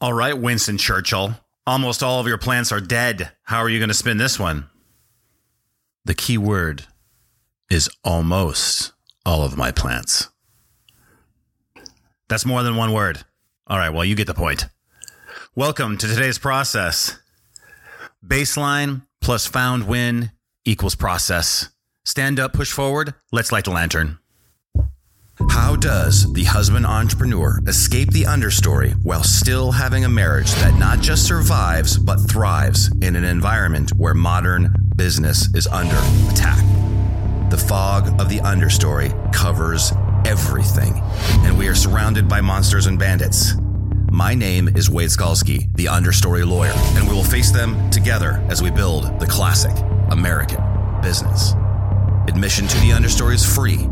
All right, Winston Churchill. Almost all of your plants are dead. How are you going to spin this one? The key word is almost all of my plants. That's more than one word. All right, well, you get the point. Welcome to today's process. Baseline plus found win equals process. Stand up, push forward. Let's light the lantern. How does the husband entrepreneur escape the understory while still having a marriage that not just survives but thrives in an environment where modern business is under attack? The fog of the understory covers everything, and we are surrounded by monsters and bandits. My name is Wade Skalski, the understory lawyer, and we will face them together as we build the classic American business. Admission to the understory is free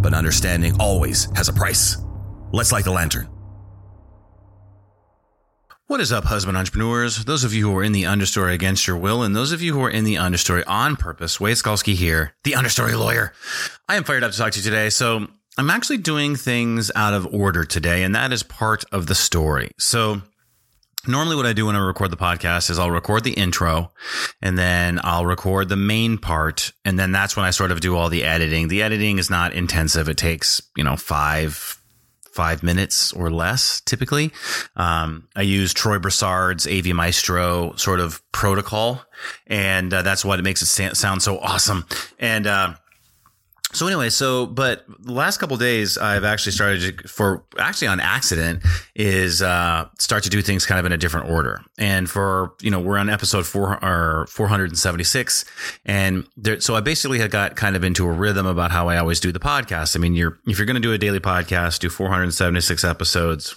but understanding always has a price. Let's light the lantern. What is up, husband entrepreneurs? Those of you who are in the understory against your will, and those of you who are in the understory on purpose, Wade here, the understory lawyer. I am fired up to talk to you today. So I'm actually doing things out of order today, and that is part of the story. So normally what I do when I record the podcast is I'll record the intro and then I'll record the main part. And then that's when I sort of do all the editing. The editing is not intensive. It takes, you know, five, five minutes or less typically. Um, I use Troy Broussard's AV Maestro sort of protocol. And uh, that's what it makes it sound so awesome. And, uh, so anyway, so but the last couple days I've actually started to, for actually on accident is uh start to do things kind of in a different order. And for you know we're on episode four or four hundred and seventy six, and so I basically had got kind of into a rhythm about how I always do the podcast. I mean, you're if you're going to do a daily podcast, do four hundred and seventy six episodes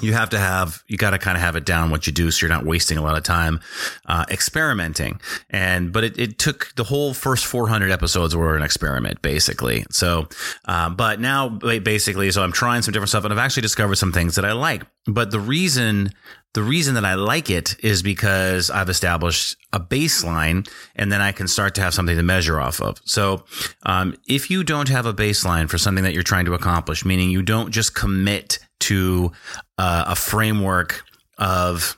you have to have you got to kind of have it down what you do so you're not wasting a lot of time uh, experimenting. And but it, it, took the whole first 400 episodes were an experiment basically. So uh, but now basically so i'm trying some different stuff and i've actually discovered some things that i like. But the reason the reason that I like it is because I've established a baseline and then I can start to have something to measure off of. So, um, if you don't have a baseline for something that you're trying to accomplish, meaning you don't just commit to uh, a framework of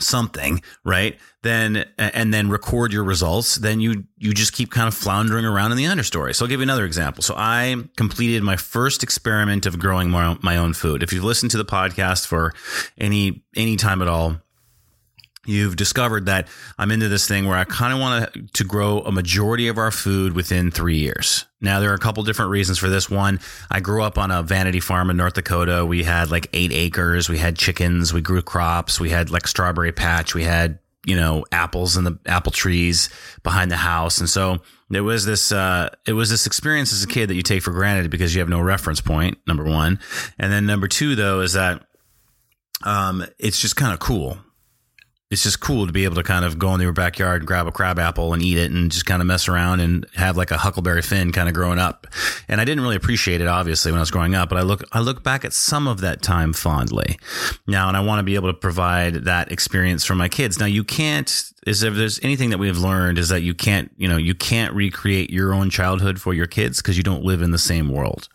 something, right? Then and then record your results. Then you you just keep kind of floundering around in the understory. So I'll give you another example. So I completed my first experiment of growing my my own food. If you've listened to the podcast for any any time at all, you've discovered that I'm into this thing where I kind of want to grow a majority of our food within three years. Now, there are a couple different reasons for this. One, I grew up on a vanity farm in North Dakota. We had like eight acres. We had chickens. We grew crops. We had like strawberry patch. We had, you know, apples and the apple trees behind the house. And so there was this, uh, it was this experience as a kid that you take for granted because you have no reference point, number one. And then number two, though, is that, um, it's just kind of cool it's just cool to be able to kind of go in your backyard and grab a crab apple and eat it and just kind of mess around and have like a huckleberry finn kind of growing up. And I didn't really appreciate it obviously when I was growing up, but I look I look back at some of that time fondly now, and I want to be able to provide that experience for my kids. Now, you can't is if there's anything that we've learned is that you can't you know you can't recreate your own childhood for your kids because you don't live in the same world.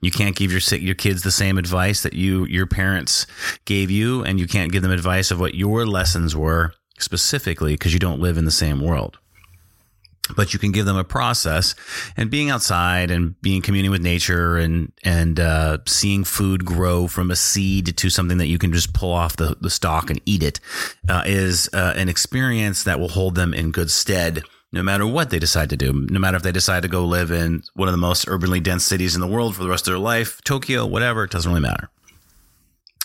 You can't give your your kids the same advice that you your parents gave you, and you can't give them advice of what your lessons were specifically because you don't live in the same world. But you can give them a process and being outside and being communing with nature and and uh, seeing food grow from a seed to something that you can just pull off the, the stalk and eat it uh, is uh, an experience that will hold them in good stead no matter what they decide to do, no matter if they decide to go live in one of the most urbanly dense cities in the world for the rest of their life, Tokyo, whatever, it doesn't really matter.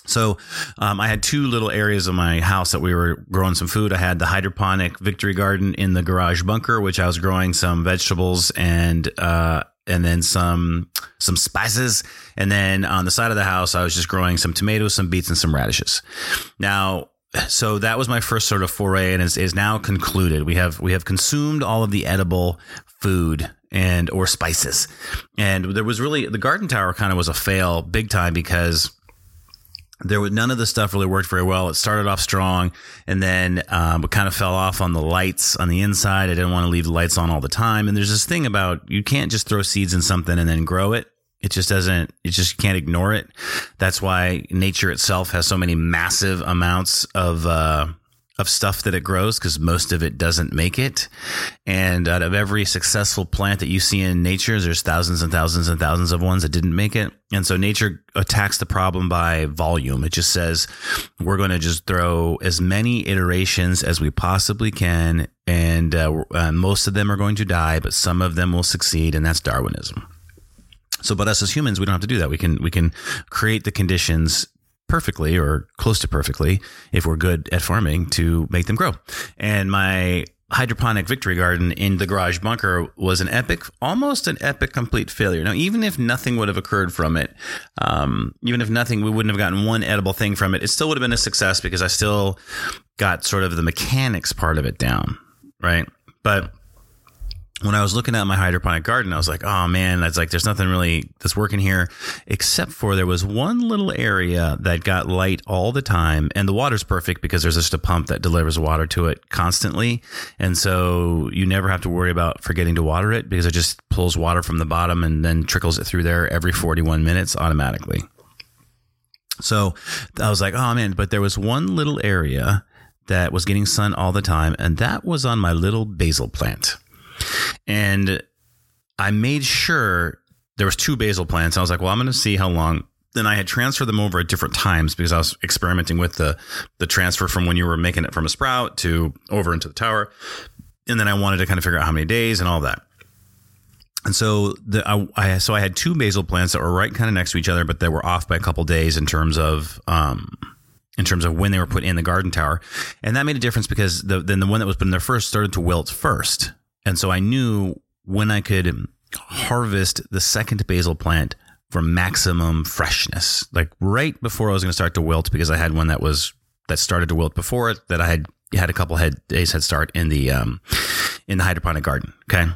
So um, I had two little areas of my house that we were growing some food. I had the hydroponic victory garden in the garage bunker, which I was growing some vegetables and uh, and then some some spices. And then on the side of the house, I was just growing some tomatoes, some beets, and some radishes. Now so that was my first sort of foray and is, is now concluded. We have we have consumed all of the edible food and or spices. And there was really the garden tower kind of was a fail big time because there was none of the stuff really worked very well. It started off strong and then um, it kind of fell off on the lights on the inside. I didn't want to leave the lights on all the time. And there's this thing about you can't just throw seeds in something and then grow it It just doesn't, it just can't ignore it. That's why nature itself has so many massive amounts of, uh, of stuff that it grows because most of it doesn't make it. And out of every successful plant that you see in nature, there's thousands and thousands and thousands of ones that didn't make it. And so nature attacks the problem by volume. It just says, we're going to just throw as many iterations as we possibly can. And uh, uh, most of them are going to die, but some of them will succeed. And that's Darwinism. So, but us as humans, we don't have to do that. We can, we can create the conditions perfectly or close to perfectly if we're good at farming to make them grow. And my hydroponic victory garden in the garage bunker was an epic, almost an epic complete failure. Now, even if nothing would have occurred from it, um, even if nothing, we wouldn't have gotten one edible thing from it, it still would have been a success because I still got sort of the mechanics part of it down. Right. But when I was looking at my hydroponic garden, I was like, oh man, that's like, there's nothing really that's working here, except for there was one little area that got light all the time. And the water's perfect because there's just a pump that delivers water to it constantly. And so you never have to worry about forgetting to water it because it just pulls water from the bottom and then trickles it through there every 41 minutes automatically. So I was like, oh man, but there was one little area that was getting sun all the time, and that was on my little basil plant. And I made sure there was two basil plants. I was like, well, I'm going to see how long. Then I had transferred them over at different times because I was experimenting with the the transfer from when you were making it from a sprout to over into the tower. And then I wanted to kind of figure out how many days and all that. And so the I, I so I had two basil plants that were right kind of next to each other, but they were off by a couple days in terms of um, in terms of when they were put in the garden tower, and that made a difference because the, then the one that was put in there first started to wilt first, and so I knew when I could harvest the second basil plant for maximum freshness, like right before I was going to start to wilt, because I had one that was that started to wilt before it that I had had a couple head days head start in the um, in the hydroponic garden. Okay.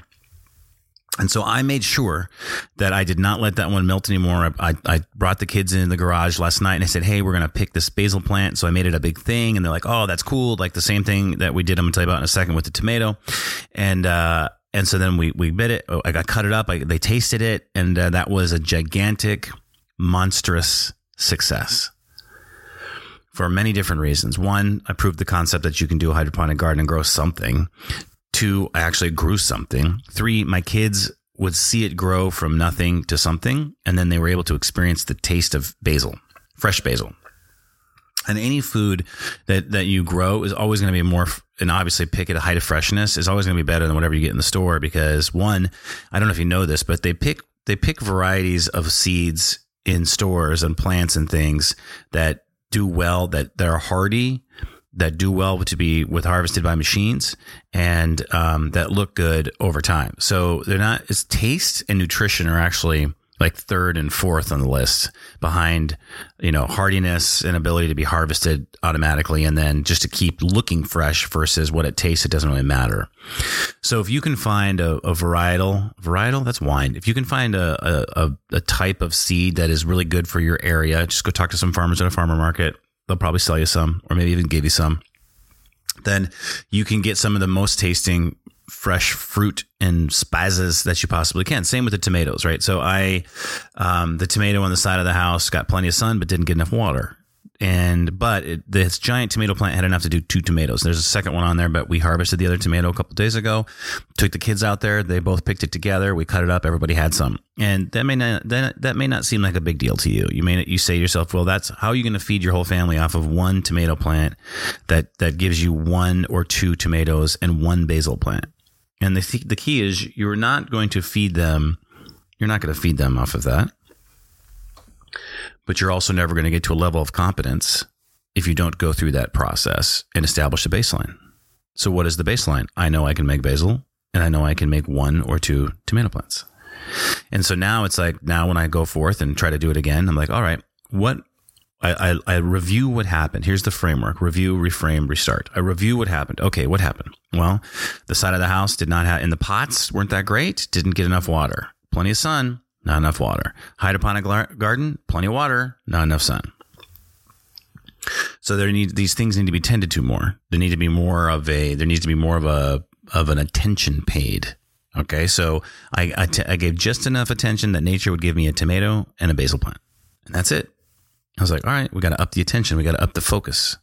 And so I made sure that I did not let that one melt anymore. I, I brought the kids in the garage last night and I said, Hey, we're going to pick this basil plant. So I made it a big thing and they're like, Oh, that's cool. Like the same thing that we did. I'm going to tell you about in a second with the tomato. And, uh, and so then we, we bit it. I got cut it up. I, they tasted it. And uh, that was a gigantic, monstrous success for many different reasons. One, I proved the concept that you can do a hydroponic garden and grow something. Two, I actually grew something. Three, my kids would see it grow from nothing to something, and then they were able to experience the taste of basil, fresh basil. And any food that, that you grow is always going to be more, and obviously pick at a height of freshness is always going to be better than whatever you get in the store because one, I don't know if you know this, but they pick, they pick varieties of seeds in stores and plants and things that do well, that, that are hardy, that do well to be with harvested by machines and um, that look good over time. So they're not. It's taste and nutrition are actually like third and fourth on the list behind you know hardiness and ability to be harvested automatically and then just to keep looking fresh versus what it tastes it doesn't really matter so if you can find a, a varietal varietal that's wine if you can find a, a, a type of seed that is really good for your area just go talk to some farmers at a farmer market they'll probably sell you some or maybe even give you some. Then you can get some of the most tasting fresh fruit and spices that you possibly can. Same with the tomatoes, right? So I, um, the tomato on the side of the house got plenty of sun, but didn't get enough water and but it, this giant tomato plant had enough to do two tomatoes. There's a second one on there, but we harvested the other tomato a couple days ago. Took the kids out there; they both picked it together. We cut it up. Everybody had some, and that may not that, that may not seem like a big deal to you. You may you say to yourself, "Well, that's how are you going to feed your whole family off of one tomato plant that that gives you one or two tomatoes and one basil plant?" And the the key is you're not going to feed them. You're not going to feed them off of that but you're also never going to get to a level of competence if you don't go through that process and establish a baseline. So, what is the baseline? I know I can make basil and I know I can make one or two tomato plants. And so now it's like, now when I go forth and try to do it again, I'm like, all right, what I, I, I, review what happened. Here's the framework review, reframe, restart. I review what happened. Okay, what happened? Well, the side of the house did not have, and the pots weren't that great, didn't get enough water. Plenty of sun, not enough water. Hydroponic garden, plenty of water, not enough sun. So there need these things need to be tended to more. There need to be more of a there needs to be more of a of an attention paid Okay, so I, I, t- I gave just enough attention that nature would give me a tomato and a basil plant, and that's it. I was like, all right, we got to up the attention, we got to up the focus.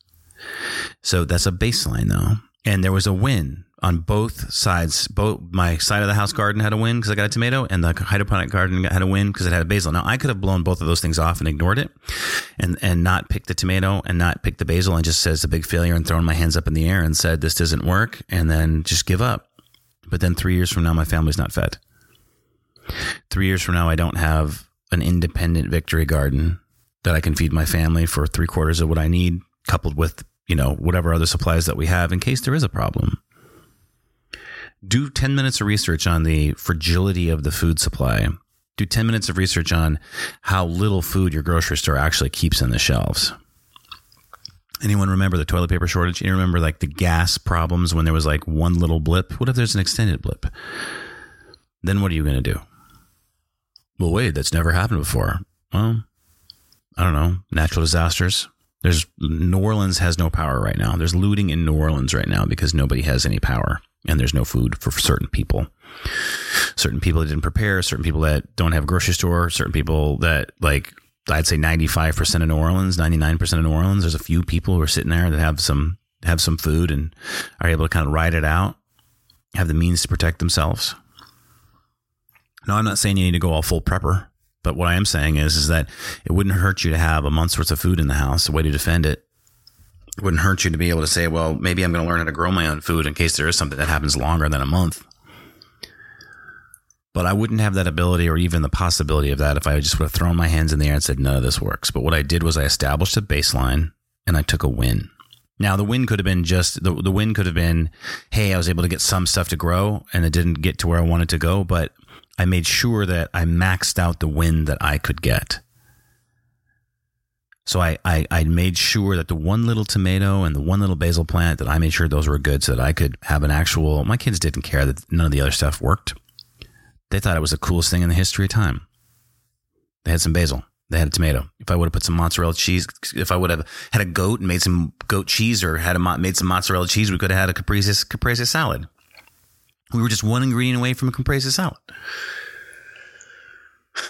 So that's a baseline, though, and there was a win on both sides. Both my side of the house garden had a win because I got a tomato, and the hydroponic garden had a win because it had a basil. Now I could have blown both of those things off and ignored it, and and not picked the tomato and not picked the basil, and just says a big failure and thrown my hands up in the air and said this doesn't work, and then just give up. But then three years from now, my family's not fed. Three years from now, I don't have an independent victory garden that I can feed my family for three quarters of what I need, coupled with you know whatever other supplies that we have in case there is a problem do 10 minutes of research on the fragility of the food supply. Do 10 minutes of research on how little food your grocery store actually keeps in the shelves. Anyone remember the toilet paper shortage? You remember like the gas problems when there was like one little blip? What if there's an extended blip? Then what are you going to do? Well, wait, that's never happened before. Well, I don't know. Natural disasters. There's New Orleans has no power right now. There's looting in New Orleans right now because nobody has any power and there's no food for certain people. Certain people that didn't prepare, certain people that don't have a grocery store, certain people that like I'd say 95% of New Orleans, 99% of New Orleans, there's a few people who are sitting there that have some have some food and are able to kind of ride it out, have the means to protect themselves. No, I'm not saying you need to go all full prepper, but what I am saying is is that it wouldn't hurt you to have a month's worth of food in the house, a way to defend it, it wouldn't hurt you to be able to say, well, maybe I'm going to learn how to grow my own food in case there is something that happens longer than a month. But I wouldn't have that ability or even the possibility of that if I just would have thrown my hands in the air and said, none of this works. But what I did was I established a baseline and I took a win. Now the win could have been just the, the win could have been, hey, I was able to get some stuff to grow and it didn't get to where I wanted to go, but I made sure that I maxed out the win that I could get. So I, I, I made sure that the one little tomato and the one little basil plant that I made sure those were good so that I could have an actual, my kids didn't care that none of the other stuff worked. They thought it was the coolest thing in the history of time. They had some basil. They had a tomato. If I would have put some mozzarella cheese, if I would have had a goat and made some goat cheese or had a, made some mozzarella cheese, we could have had a caprese, caprese salad. We were just one ingredient away from a caprese salad.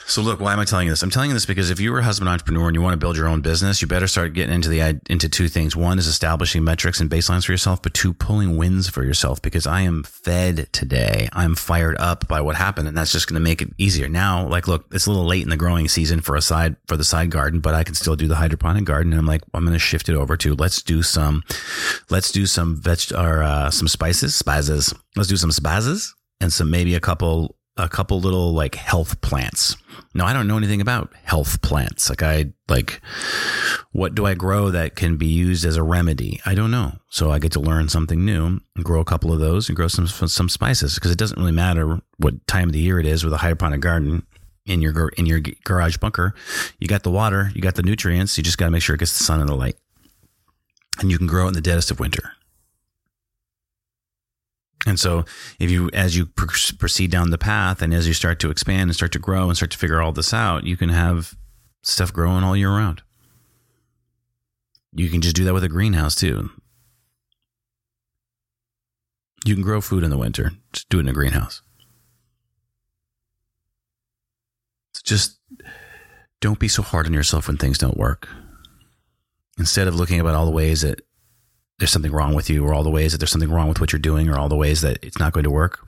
So look, why am I telling you this? I'm telling you this because if you're a husband entrepreneur and you want to build your own business, you better start getting into the into two things. One is establishing metrics and baselines for yourself, but two, pulling wins for yourself because I am fed today. I'm fired up by what happened and that's just going to make it easier. Now, like look, it's a little late in the growing season for a side for the side garden, but I can still do the hydroponic garden and I'm like I'm going to shift it over to let's do some let's do some veg or uh, some spices, spices. Let's do some spices and some maybe a couple a couple little like health plants. Now I don't know anything about health plants. Like I like what do I grow that can be used as a remedy? I don't know. So I get to learn something new and grow a couple of those and grow some some spices because it doesn't really matter what time of the year it is with a hydroponic garden in your in your garage bunker. You got the water, you got the nutrients, you just got to make sure it gets the sun and the light. And you can grow it in the deadest of winter. And so, if you, as you proceed down the path and as you start to expand and start to grow and start to figure all this out, you can have stuff growing all year round. You can just do that with a greenhouse too. You can grow food in the winter, just do it in a greenhouse. just don't be so hard on yourself when things don't work. Instead of looking about all the ways that there's something wrong with you, or all the ways that there's something wrong with what you're doing, or all the ways that it's not going to work,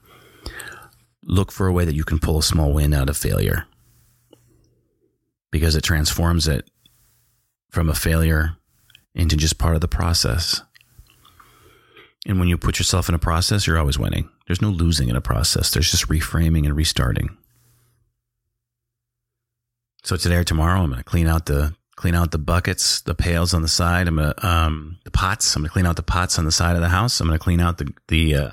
look for a way that you can pull a small win out of failure because it transforms it from a failure into just part of the process. And when you put yourself in a process, you're always winning. There's no losing in a process, there's just reframing and restarting. So today or tomorrow, I'm going to clean out the clean out the buckets, the pails on the side. I'm gonna um, the pots. I'm gonna clean out the pots on the side of the house. I'm gonna clean out the the uh,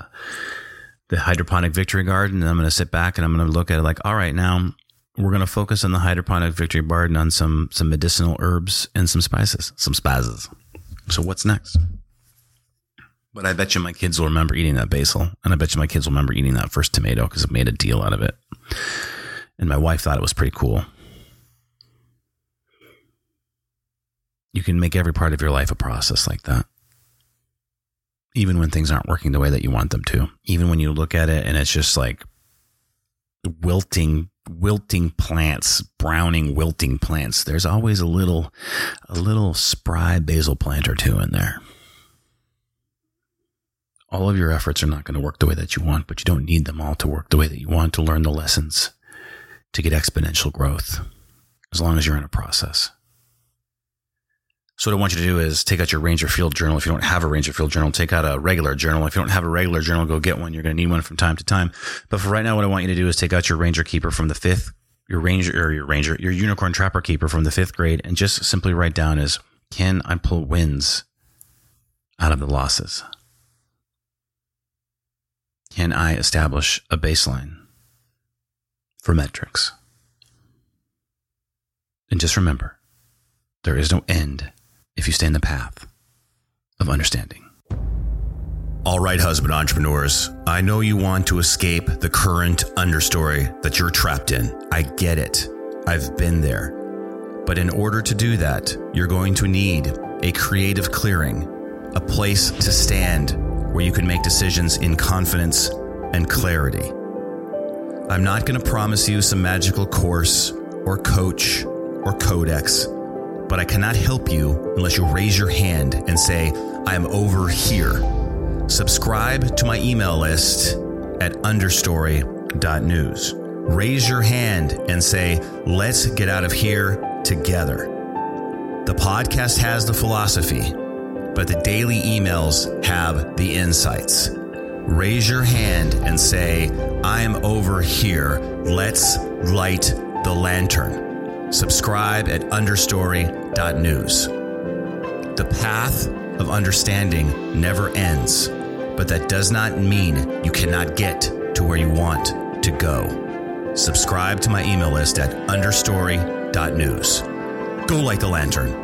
the hydroponic victory garden, and I'm gonna sit back and I'm gonna look at it like, all right, now we're gonna focus on the hydroponic victory garden on some some medicinal herbs and some spices, some spices. So what's next? But I bet you my kids will remember eating that basil, and I bet you my kids will remember eating that first tomato because it made a deal out of it. And my wife thought it was pretty cool. You can make every part of your life a process like that. Even when things aren't working the way that you want them to. Even when you look at it and it's just like wilting wilting plants, browning wilting plants. There's always a little a little spry basil plant or two in there. All of your efforts are not going to work the way that you want, but you don't need them all to work the way that you want to learn the lessons to get exponential growth as long as you're in a process. So what I want you to do is take out your Ranger Field journal. If you don't have a Ranger Field journal, take out a regular journal. If you don't have a regular journal, go get one. You're going to need one from time to time. But for right now, what I want you to do is take out your Ranger Keeper from the fifth, your Ranger or your Ranger, your Unicorn Trapper Keeper from the fifth grade, and just simply write down is can I pull wins out of the losses? Can I establish a baseline for metrics? And just remember, there is no end if you stay in the path of understanding. All right, husband entrepreneurs, I know you want to escape the current understory that you're trapped in. I get it. I've been there. But in order to do that, you're going to need a creative clearing, a place to stand where you can make decisions in confidence and clarity. I'm not going to promise you some magical course or coach or codex but I cannot help you unless you raise your hand and say, I am over here. Subscribe to my email list at understory.news. Raise your hand and say, let's get out of here together. The podcast has the philosophy, but the daily emails have the insights. Raise your hand and say, I'm over here. Let's light the lantern. Subscribe at understory.news. The path of understanding never ends, but that does not mean you cannot get to where you want to go. Subscribe to my email list at understory.news. Go light the lantern.